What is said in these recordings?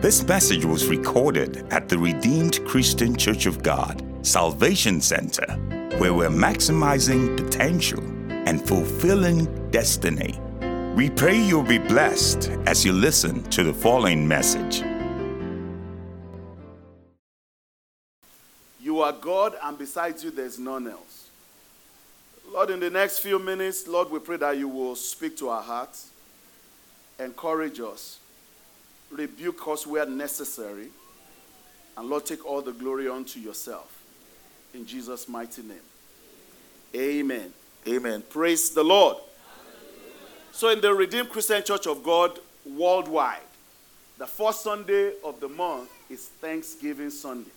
This message was recorded at the Redeemed Christian Church of God, Salvation Center, where we're maximizing potential and fulfilling destiny. We pray you'll be blessed as you listen to the following message. You are God, and besides you, there's none else. Lord, in the next few minutes, Lord, we pray that you will speak to our hearts, encourage us, rebuke us where necessary, and Lord, take all the glory unto yourself. In Jesus' mighty name. Amen. Amen. Praise the Lord. So, in the Redeemed Christian Church of God worldwide, the first Sunday of the month is Thanksgiving Sunday.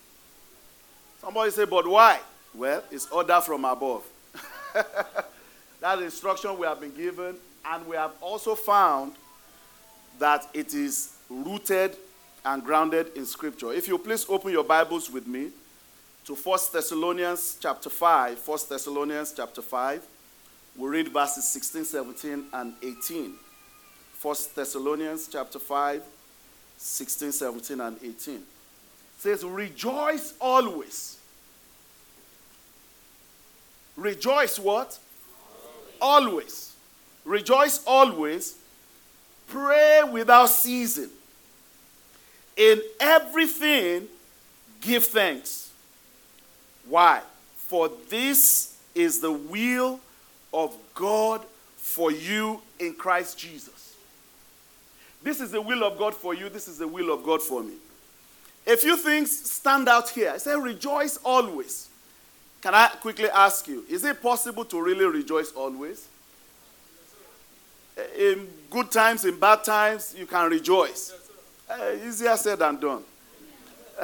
Somebody say, but why? Well, it's order from above. That's instruction we have been given, and we have also found that it is rooted and grounded in Scripture. If you please open your Bibles with me to 1 Thessalonians chapter 5. 1 Thessalonians chapter 5. We read verses 16, 17, and 18. 1 Thessalonians chapter 5, 16, 17, and 18. It says, Rejoice always. Rejoice what? Always. always. Rejoice always. Pray without ceasing. In everything, give thanks. Why? For this is the will of God for you in Christ Jesus. This is the will of God for you. This is the will of God for me. A few things stand out here. I say, rejoice always. Can I quickly ask you, is it possible to really rejoice always? In good times, in bad times, you can rejoice. Uh, easier said than done.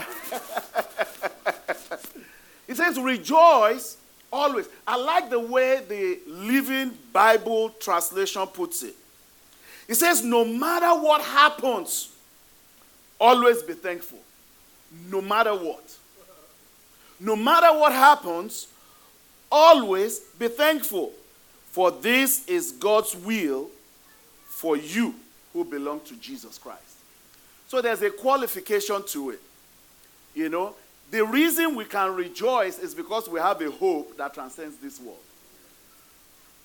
it says, rejoice always. I like the way the Living Bible translation puts it. It says, no matter what happens, always be thankful. No matter what. No matter what happens, always be thankful. For this is God's will for you who belong to Jesus Christ. So there's a qualification to it. You know, the reason we can rejoice is because we have a hope that transcends this world.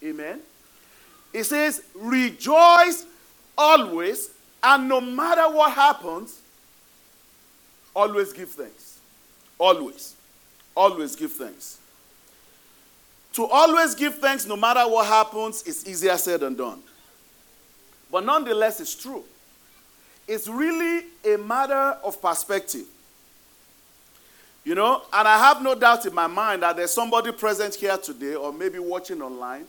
Amen. It says, rejoice always, and no matter what happens, always give thanks. Always. Always give thanks. To always give thanks no matter what happens is easier said than done. But nonetheless, it's true. It's really a matter of perspective. You know, and I have no doubt in my mind that there's somebody present here today, or maybe watching online,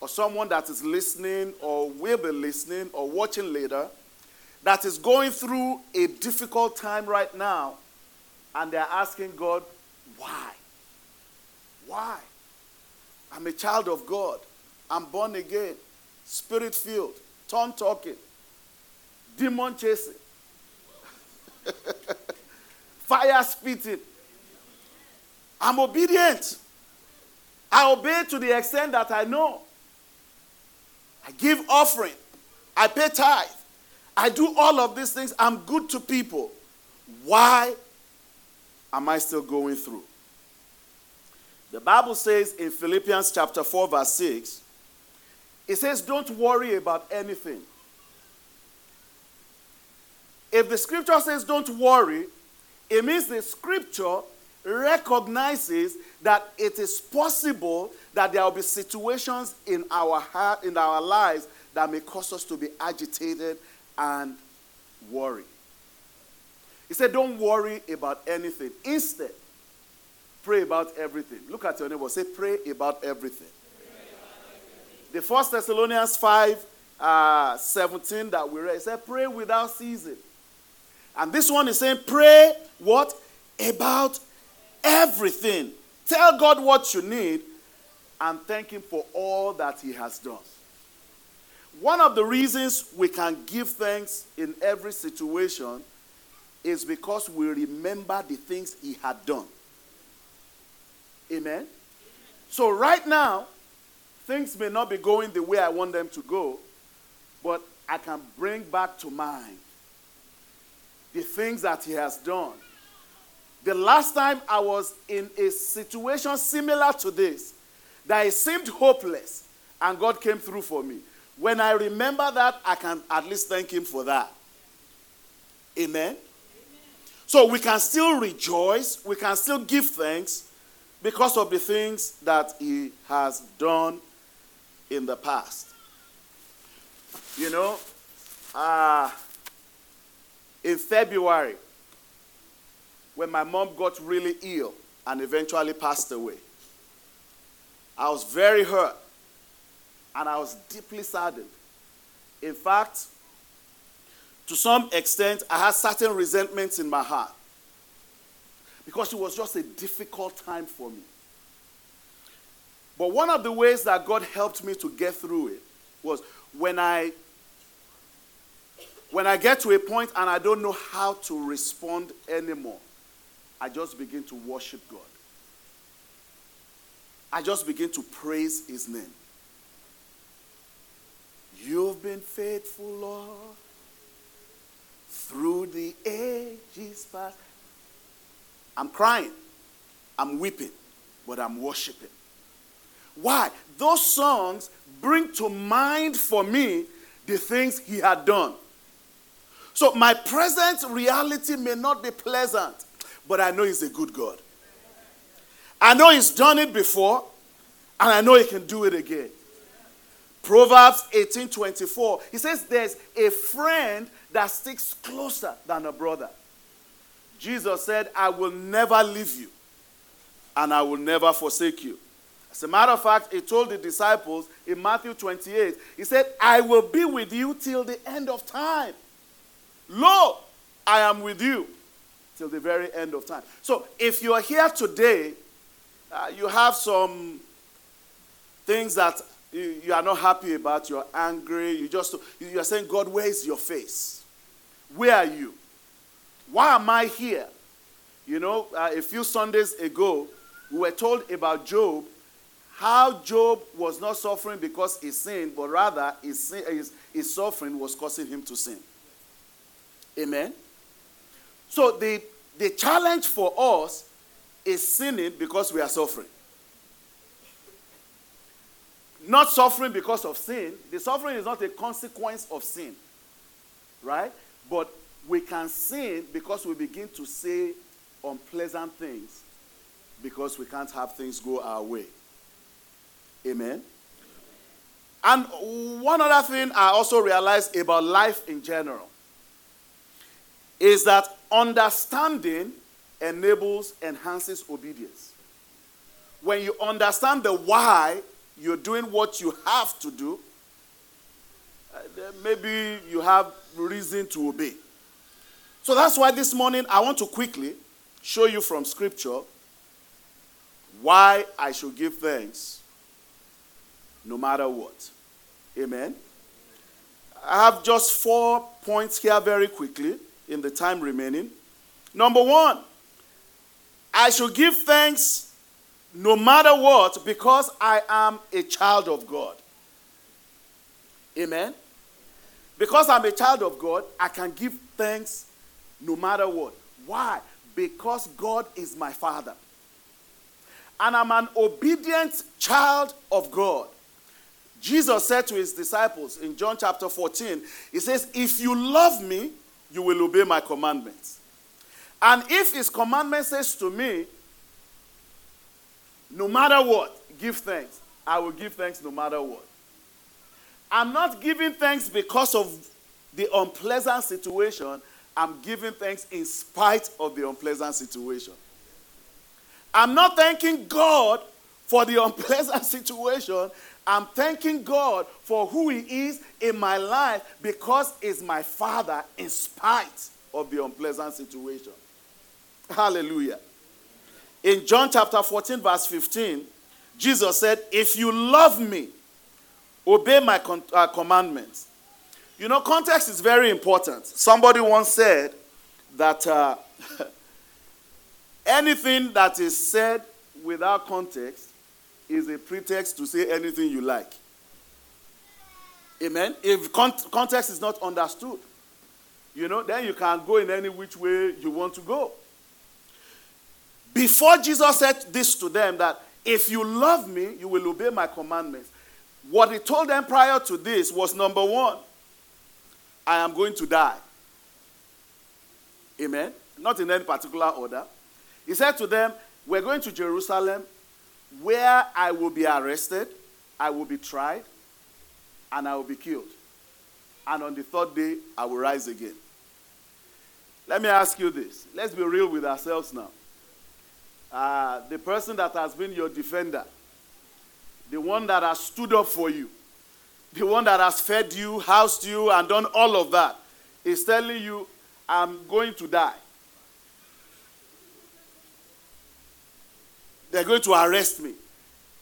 or someone that is listening, or will be listening, or watching later, that is going through a difficult time right now, and they're asking God, why? Why? I'm a child of God. I'm born again, spirit filled, tongue talking demon chasing, fire spitting. I'm obedient. I obey to the extent that I know. I give offering. I pay tithe. I do all of these things. I'm good to people. Why am I still going through? The Bible says in Philippians chapter 4, verse 6, it says, Don't worry about anything. If the scripture says don't worry, it means the scripture recognizes that it is possible that there will be situations in our heart, in our lives that may cause us to be agitated and worry. He said, Don't worry about anything. Instead, pray about everything. Look at your neighbor. Say, Pray about everything. The First Thessalonians 5 uh, 17 that we read, said, Pray without ceasing. And this one is saying, pray what? About everything. Tell God what you need and thank Him for all that He has done. One of the reasons we can give thanks in every situation is because we remember the things He had done. Amen? So, right now, things may not be going the way I want them to go, but I can bring back to mind the things that He has done. The last time I was in a situation similar to this, that it seemed hopeless, and God came through for me. When I remember that, I can at least thank Him for that. Amen. So we can still rejoice, we can still give thanks because of the things that He has done in the past. You know, uh, in February, when my mom got really ill and eventually passed away, I was very hurt and I was deeply saddened. In fact, to some extent, I had certain resentments in my heart because it was just a difficult time for me. But one of the ways that God helped me to get through it was when I when I get to a point and I don't know how to respond anymore, I just begin to worship God. I just begin to praise his name. You've been faithful, Lord, through the ages past. I'm crying, I'm weeping, but I'm worshiping. Why? Those songs bring to mind for me the things he had done. So my present reality may not be pleasant, but I know he's a good God. I know he's done it before, and I know he can do it again. Proverbs 18:24. He says there's a friend that sticks closer than a brother. Jesus said, I will never leave you, and I will never forsake you. As a matter of fact, he told the disciples in Matthew 28, he said, I will be with you till the end of time. Lo, I am with you till the very end of time. So if you are here today, uh, you have some things that you, you, are not happy about, you're angry, you just you're saying, God, where is your face? Where are you? Why am I here? You know, uh, a few Sundays ago, we were told about Job, how Job was not suffering because he sinned, but rather his, his, his suffering was causing him to sin. Amen. So the, the challenge for us is sinning because we are suffering. Not suffering because of sin. The suffering is not a consequence of sin. Right? But we can sin because we begin to say unpleasant things because we can't have things go our way. Amen. And one other thing I also realized about life in general is that understanding enables, enhances obedience. When you understand the why you're doing what you have to do, uh, maybe you have reason to obey. So that's why this morning I want to quickly show you from Scripture why I should give thanks no matter what. Amen. I have just four points here very quickly in the time remaining. Number one, I should give thanks no matter what because I am a child of God. Amen. Because I'm a child of God, I can give thanks no matter what. Why? Because God is my Father. And I'm an obedient child of God. Jesus said to his disciples in John chapter 14, He says, If you love me, you will obey my commandments. And if his commandment says to me, no matter what, give thanks, I will give thanks no matter what. I'm not giving thanks because of the unpleasant situation. I'm giving thanks in spite of the unpleasant situation. I'm not thanking God for the unpleasant situation. I'm thanking God for who He is in my life because He's my Father in spite of the unpleasant situation. Hallelujah. In John chapter 14, verse 15, Jesus said, If you love me, obey my con- uh, commandments. You know, context is very important. Somebody once said that uh, anything that is said without context is a pretext to say anything you like. Amen? If con- context is not understood. you know, then you can go in any which way you want to go. Before Jesus said this to them, that if you love me, you will obey my commandments. What he told them prior to this was number one, I am going to die. Amen. Not in any particular order. He said to them, We're going to Jerusalem where I will be arrested, I will be tried, and I will be killed. And on the third day, I will rise again. Let me ask you this. Let's be real with ourselves now. Uh, the person that has been your defender, the one that has stood up for you, the one that has fed you, housed you, and done all of that, is telling you, I'm going to die. They're going to arrest me.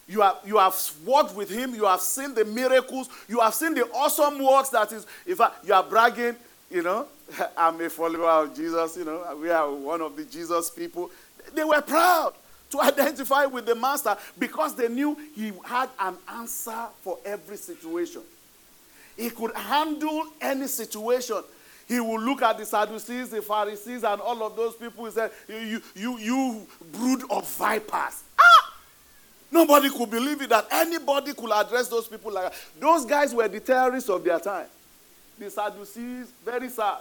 You have, you have worked with him, you have seen the miracles, you have seen the awesome works that is, in fact, you are bragging, you know, I'm a follower of Jesus, you know, we are one of the Jesus people. They were proud to identify with the master because they knew he had an answer for every situation. He could handle any situation. He will look at the Sadducees, the Pharisees, and all of those people. He said, You, you, you brood of vipers. Ah! Nobody could believe it that anybody could address those people like that. Those guys were the terrorists of their time. The Sadducees, very sad.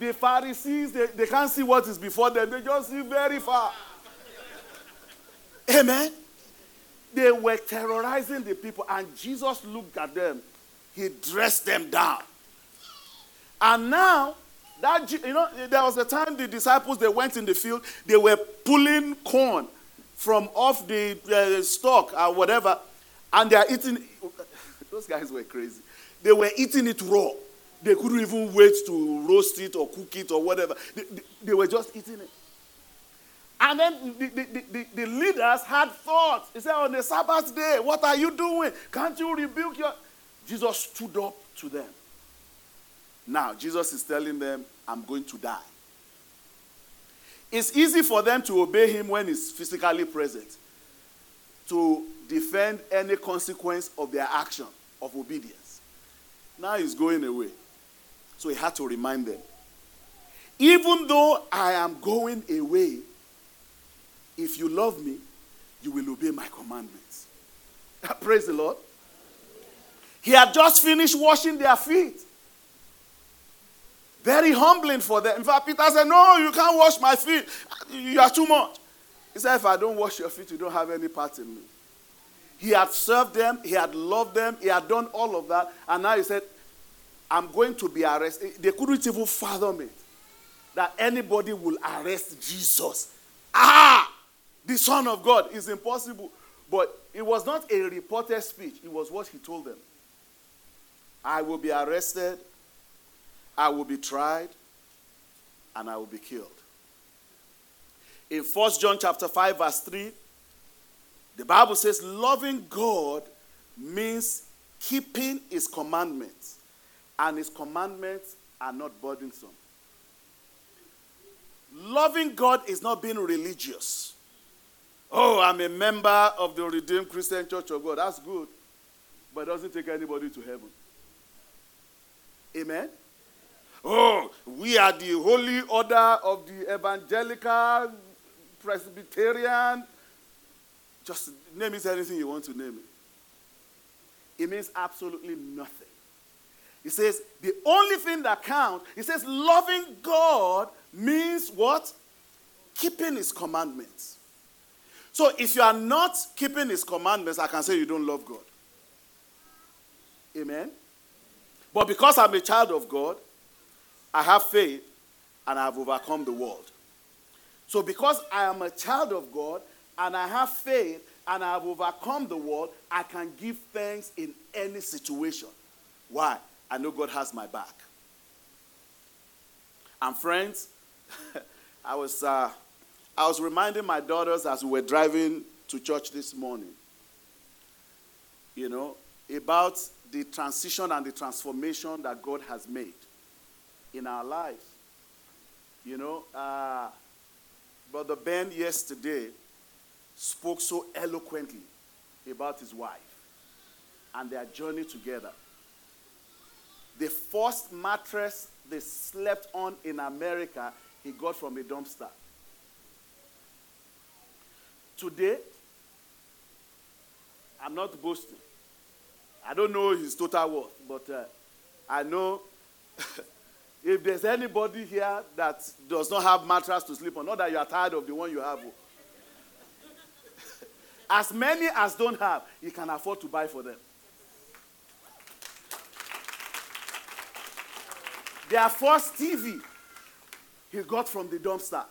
the Pharisees, they, they can't see what is before them, they just see very far. Amen. They were terrorizing the people, and Jesus looked at them he dressed them down. And now, that you know, there was a time the disciples they went in the field, they were pulling corn from off the uh, stalk or whatever, and they are eating. Those guys were crazy. They were eating it raw. They couldn't even wait to roast it or cook it or whatever. They, they, were just eating it. And then the, the, the, the, leaders had thoughts. He said, On the Sabbath day, what are you doing? Can't you rebuke your. Jesus stood up to them. Now, Jesus is telling them, I'm going to die. It's easy for them to obey him when he's physically present, to defend any consequence of their action of obedience. Now he's going away. So he had to remind them even though I am going away, if you love me, you will obey my commandments. Praise the Lord. He had just finished washing their feet. Very humbling for them. In fact, Peter said, No, you can't wash my feet. You are too much. He said, If I don't wash your feet, you don't have any part in me. He had served them, he had loved them, he had done all of that. And now he said, I'm going to be arrested. They couldn't even fathom it that anybody will arrest Jesus. Ah, the Son of God is impossible. But it was not a reported speech, it was what he told them. I will be arrested, I will be tried, and I will be killed. In 1 John chapter 5 verse 3, the Bible says loving God means keeping his commandments, and his commandments are not burdensome. Loving God is not being religious. Oh, I'm a member of the Redeemed Christian Church of God. That's good. But it doesn't take anybody to heaven. Amen. Oh, we are the holy order of the evangelical, Presbyterian. Just name it anything you want to name it. It means absolutely nothing. He says the only thing that counts, he says loving God means what? Keeping his commandments. So if you are not keeping his commandments, I can say you don't love God. Amen. But because I'm a child of God, I have faith and I have overcome the world. So, because I am a child of God and I have faith and I have overcome the world, I can give thanks in any situation. Why? I know God has my back. And, friends, I, was, uh, I was reminding my daughters as we were driving to church this morning, you know, about the transition and the transformation that God has made in our lives. You know, uh, Brother Ben yesterday spoke so eloquently about his wife and their journey together. The first mattress they slept on in America, he got from a dumpster. Today, I'm not boasting. I don't know his total worth, but uh, I know if there's anybody here that does not have mattress to sleep on, not that you are tired of the one you have. as many as don't have, you can afford to buy for them. Their first TV, he got from the dumpster.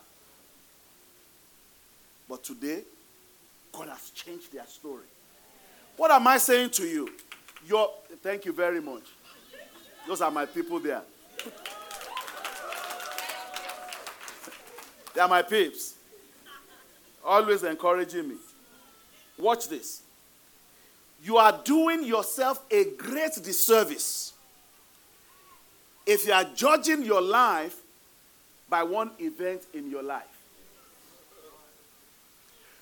But today, God has changed their story. What am I saying to you? Your, thank you very much. Those are my people there. They are my peeps. Always encouraging me. Watch this. You are doing yourself a great disservice if you are judging your life by one event in your life.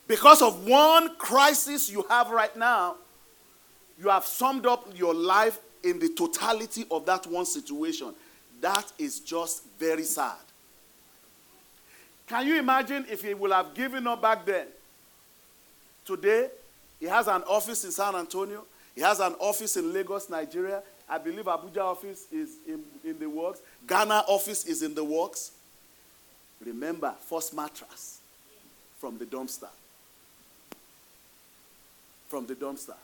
Because of one crisis you have right now, you have summed up your life in the totality of that one situation. That is just very sad. Can you imagine if he would have given up back then? Today, he has an office in San Antonio, he has an office in Lagos, Nigeria. I believe Abuja office is in, in the works, Ghana office is in the works. Remember, first mattress from the dumpster. From the dumpster.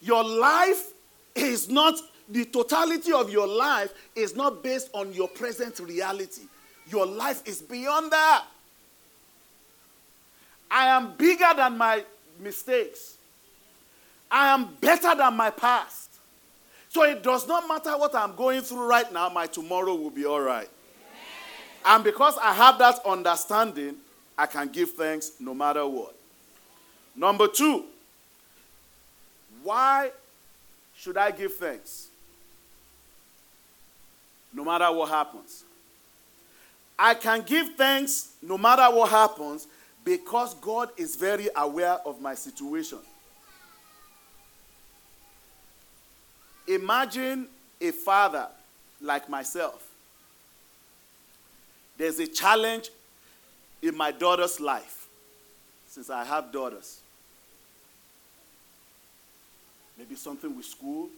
Your life is not, the totality of your life is not based on your present reality. Your life is beyond that. I am bigger than my mistakes. I am better than my past. So it does not matter what I'm going through right now, my tomorrow will be all right. And because I have that understanding, I can give thanks no matter what. Number two, why should I give thanks? No matter what happens. I can give thanks no matter what happens because God is very aware of my situation. Imagine a father like myself. There's a challenge in my daughter's life since I have daughters. Maybe something with school.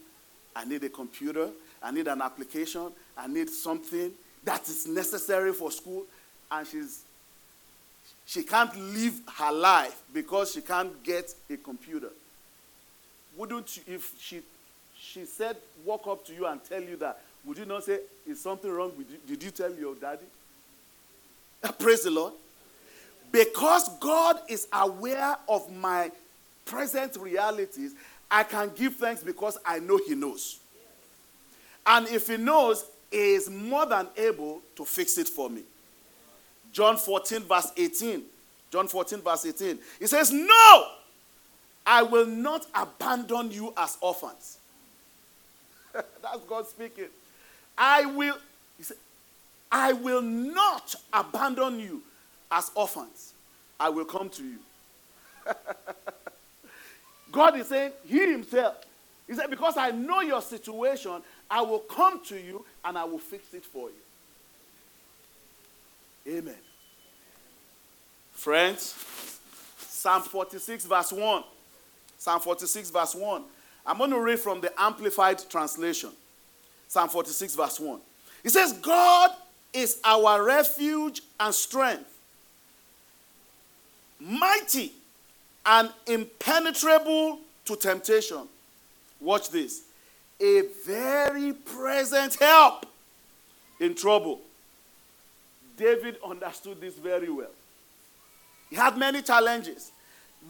I need a computer. I need an application. I need something that is necessary for school. And she's she can't live her life because she can't get a computer. Wouldn't you, if she she said, walk up to you and tell you that, would you not say, is something wrong with you? Did you tell your daddy? Praise the Lord. Because God is aware of my present realities, I can give thanks because I know He knows. And if He knows, He is more than able to fix it for me. John 14, verse 18. John 14, verse 18. He says, No, I will not abandon you as orphans. That's God speaking. I will, he said, I will not abandon you as orphans. I will come to you. God is saying, He Himself. He said, Because I know your situation, I will come to you and I will fix it for you. Amen. Friends, Psalm 46, verse 1. Psalm 46, verse 1. I'm going to read from the Amplified Translation. Psalm 46, verse 1. It says, God is our refuge and strength, mighty and impenetrable to temptation. Watch this. A very present help in trouble. David understood this very well. He had many challenges.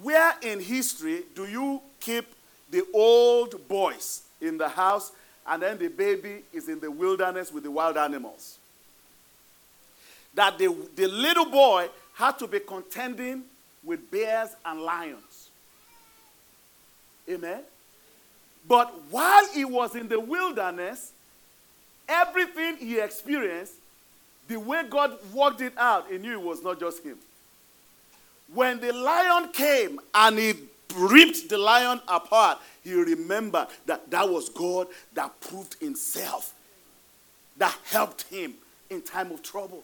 Where in history do you keep the old boys in the house and then the baby is in the wilderness with the wild animals? That the, the little boy had to be contending with bears and lions. Amen? But while he was in the wilderness, everything he experienced, the way God worked it out, he knew it was not just him. When the lion came and he ripped the lion apart, he remembered that that was God that proved himself, that helped him in time of trouble.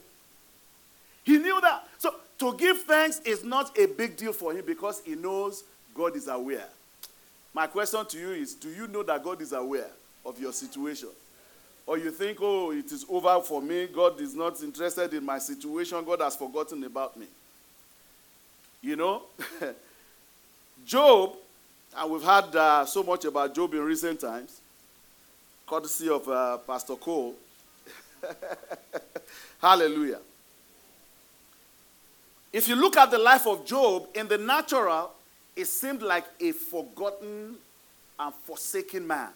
He knew that. So to give thanks is not a big deal for him because he knows God is aware. My question to you is Do you know that God is aware of your situation? Or you think, oh, it is over for me. God is not interested in my situation. God has forgotten about me. You know, Job, and we've had uh, so much about Job in recent times, courtesy of uh, Pastor Cole. Hallelujah. If you look at the life of Job, in the natural, it seemed like a forgotten and forsaken man.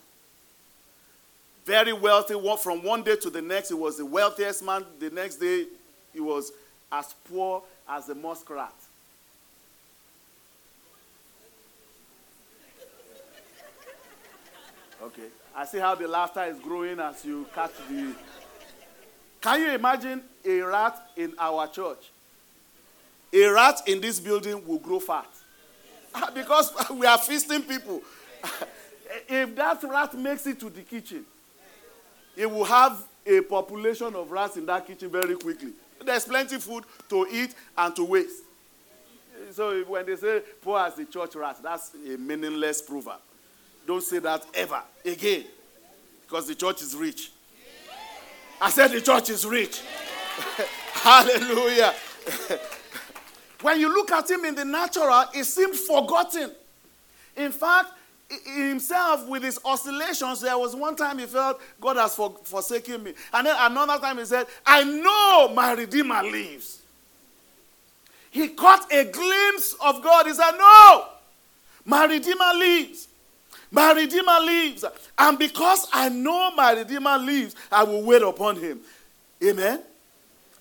Very wealthy, from one day to the next, he was the wealthiest man. The next day, he was as poor as a muskrat. Okay. I see how the laughter is growing as you catch the. Can you imagine a rat in our church? A rat in this building will grow fat. Ah, because we are feasting people. if that rat makes it to the kitchen, it will have a population of rats in that kitchen very quickly. There's plenty food to eat and to waste. So when they say poor as the church rat, that's a meaningless proverb. Don't say that ever again. Because the church is rich. I said the church is rich. Hallelujah. When you look at him in the natural, he seemed forgotten. In fact, himself with his oscillations, there was one time he felt God has for, forsaken me. And then another time he said, I know my Redeemer lives. He caught a glimpse of God. He said, No, my Redeemer lives. My Redeemer lives. And because I know my Redeemer lives, I will wait upon him. Amen?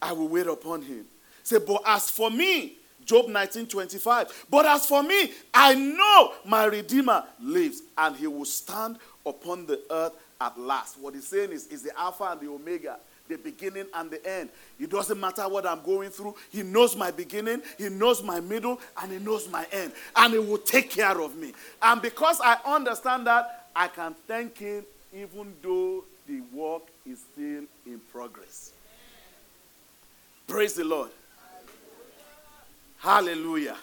I will wait upon him. Say, but as for me, Job 19 25. But as for me, I know my Redeemer lives, and he will stand upon the earth at last. What he's saying is, is the Alpha and the Omega, the beginning and the end. It doesn't matter what I'm going through. He knows my beginning, He knows my middle, and He knows my end. And He will take care of me. And because I understand that, I can thank Him even though the work is still in progress. Praise the Lord. Hallelujah.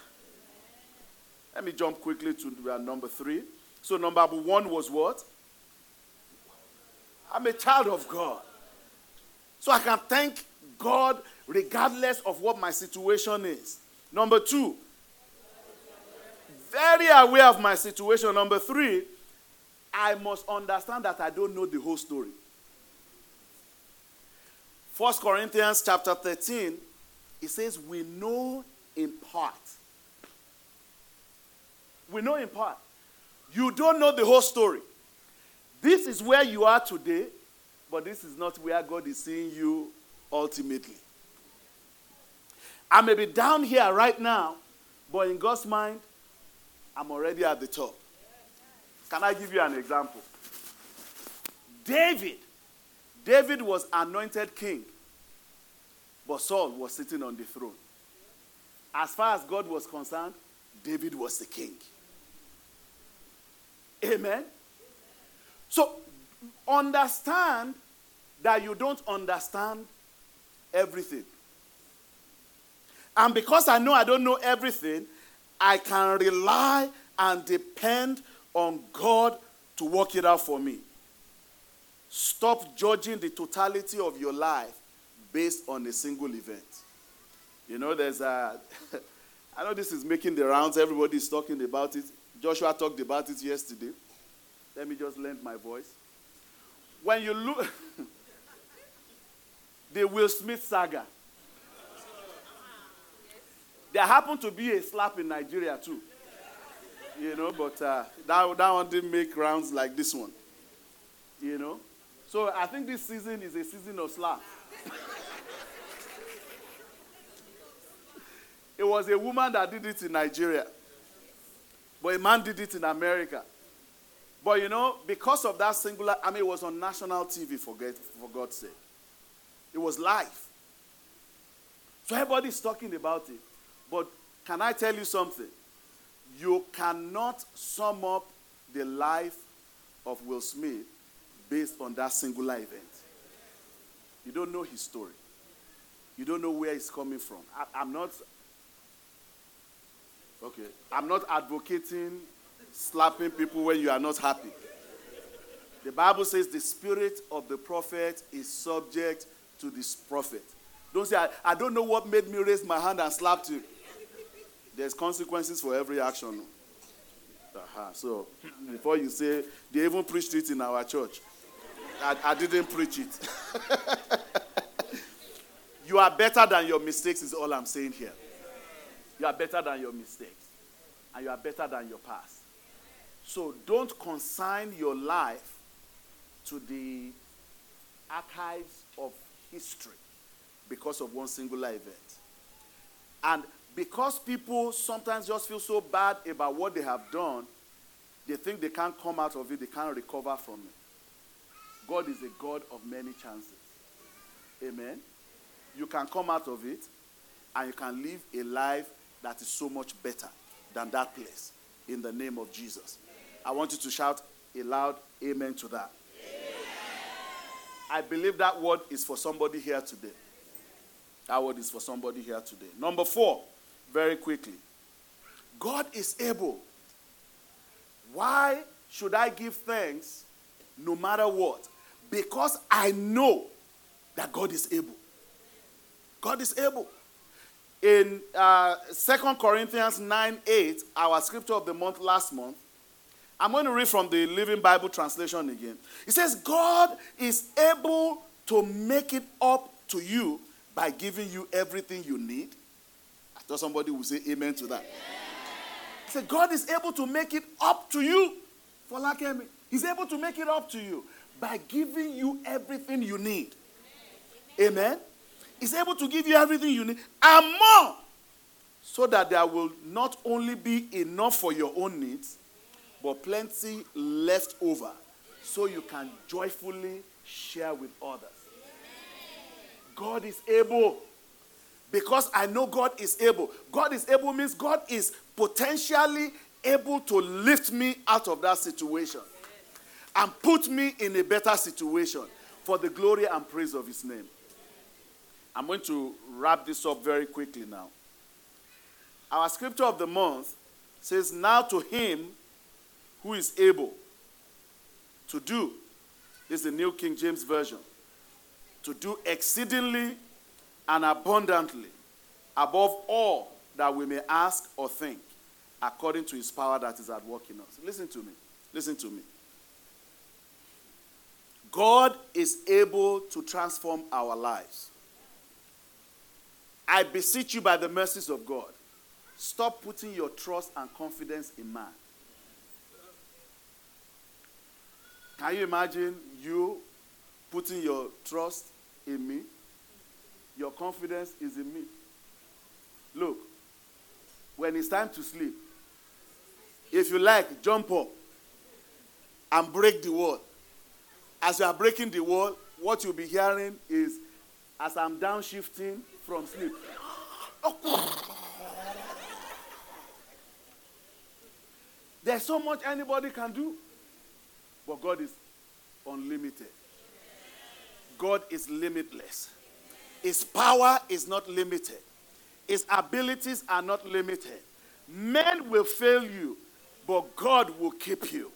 Let me jump quickly to uh, number three. So, number one was what? I'm a child of God. So I can thank God regardless of what my situation is. Number two, very aware of my situation. Number three, I must understand that I don't know the whole story. First Corinthians chapter 13, it says, We know in part. We know in part. You don't know the whole story. This is where you are today, but this is not where God is seeing you ultimately. I may be down here right now, but in God's mind, I'm already at the top. Can I give you an example? David. David was anointed king, but Saul was sitting on the throne. As far as God was concerned, David was the king. Amen. So understand that you don't understand everything. And because I know I don't know everything, I can rely and depend on God to work it out for me. Stop judging the totality of your life based on a single event. You know, there's a. I know this is making the rounds, Everybody is talking about it. Joshua talked about it yesterday. Let me just lend my voice. When you look, the Will Smith saga, there happened to be a slap in Nigeria too. You know, but uh, that, that one didn't make rounds like this one. You know? So I think this season is a season of slap. It was a woman that did it in Nigeria. But a man did it in America. But you know, because of that singular, I mean, it was on national TV, for, for God's sake. It was live. So everybody's talking about it. But can I tell you something? You cannot sum up the life of Will Smith based on that singular event. You don't know his story. You don't know where he's coming from. I, am not. Okay. I'm not advocating slapping people when you are not happy. The Bible says the spirit of the prophet is subject to this prophet. Don't say, I, I don't know what made me raise my hand and slap you. There's consequences for every action. Uh-huh. So before you say, they even preached it in our church. I, I didn't preach it. you are better than your mistakes, is all I'm saying here. You are better than your mistakes. And you are better than your past. So don't consign your life to the archives of history because of one singular event. And because people sometimes just feel so bad about what they have done, they think they can't come out of it, they can't recover from it. God is a God of many chances. Amen. You can come out of it and you can live a life that is so much better than that place in the name of Jesus. I want you to shout a loud amen to that. I believe that word is for somebody here today. That word is for somebody here today. Number four, very quickly. God is able. Why should I give thanks no matter what? Because I know that God is able. God is able. In uh, 2 Corinthians 9 8, our scripture of the month last month, I'm going to read from the Living Bible translation again. It says, God is able to make it up to you by giving you everything you need. I thought somebody would say amen to that. He said, God is able to make it up to you. For lack of me, He's able to make it up to you by giving you everything you need. Amen. He's able to give you everything you need and more so that there will not only be enough for your own needs, but plenty left over so you can joyfully share with others. God is able. Because I know God is able. God is able means God is potentially able to lift me out of that situation and put me in a better situation for the glory and praise of His name. I'm going to wrap this up very quickly now. Our scripture of the month says, Now to Him who is able to do, this is the New King James Version, to do exceedingly and abundantly above all that we may ask or think, according to his power that is at work in us. Listen to me. Listen to me. God is able to transform our lives. I beseech you by the mercies of God, stop putting your trust and confidence in man. Can you imagine you putting your trust in me? Your confidence is in me. Look, when it's time to sleep, if you like, jump up and break the wall. As you are breaking the wall, what you'll be hearing is as I'm downshifting from sleep. There's so much anybody can do. But God is unlimited. God is limitless. His power is not limited. His abilities are not limited. Men will fail you, but God will keep you.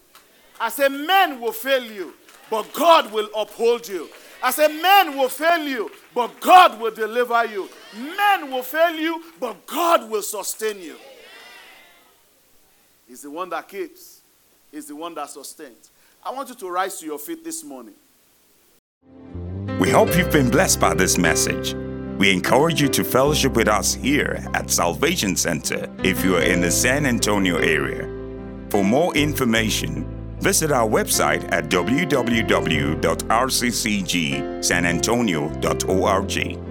I say, men will fail you, but God will uphold you. I say, men will fail you, but God will deliver you. Men will fail you, but God will sustain you. He's the one that keeps, He's the one that sustains. I want you to rise to your feet this morning. We hope you've been blessed by this message. We encourage you to fellowship with us here at Salvation Center if you are in the San Antonio area. For more information, visit our website at www.rccgsanantonio.org.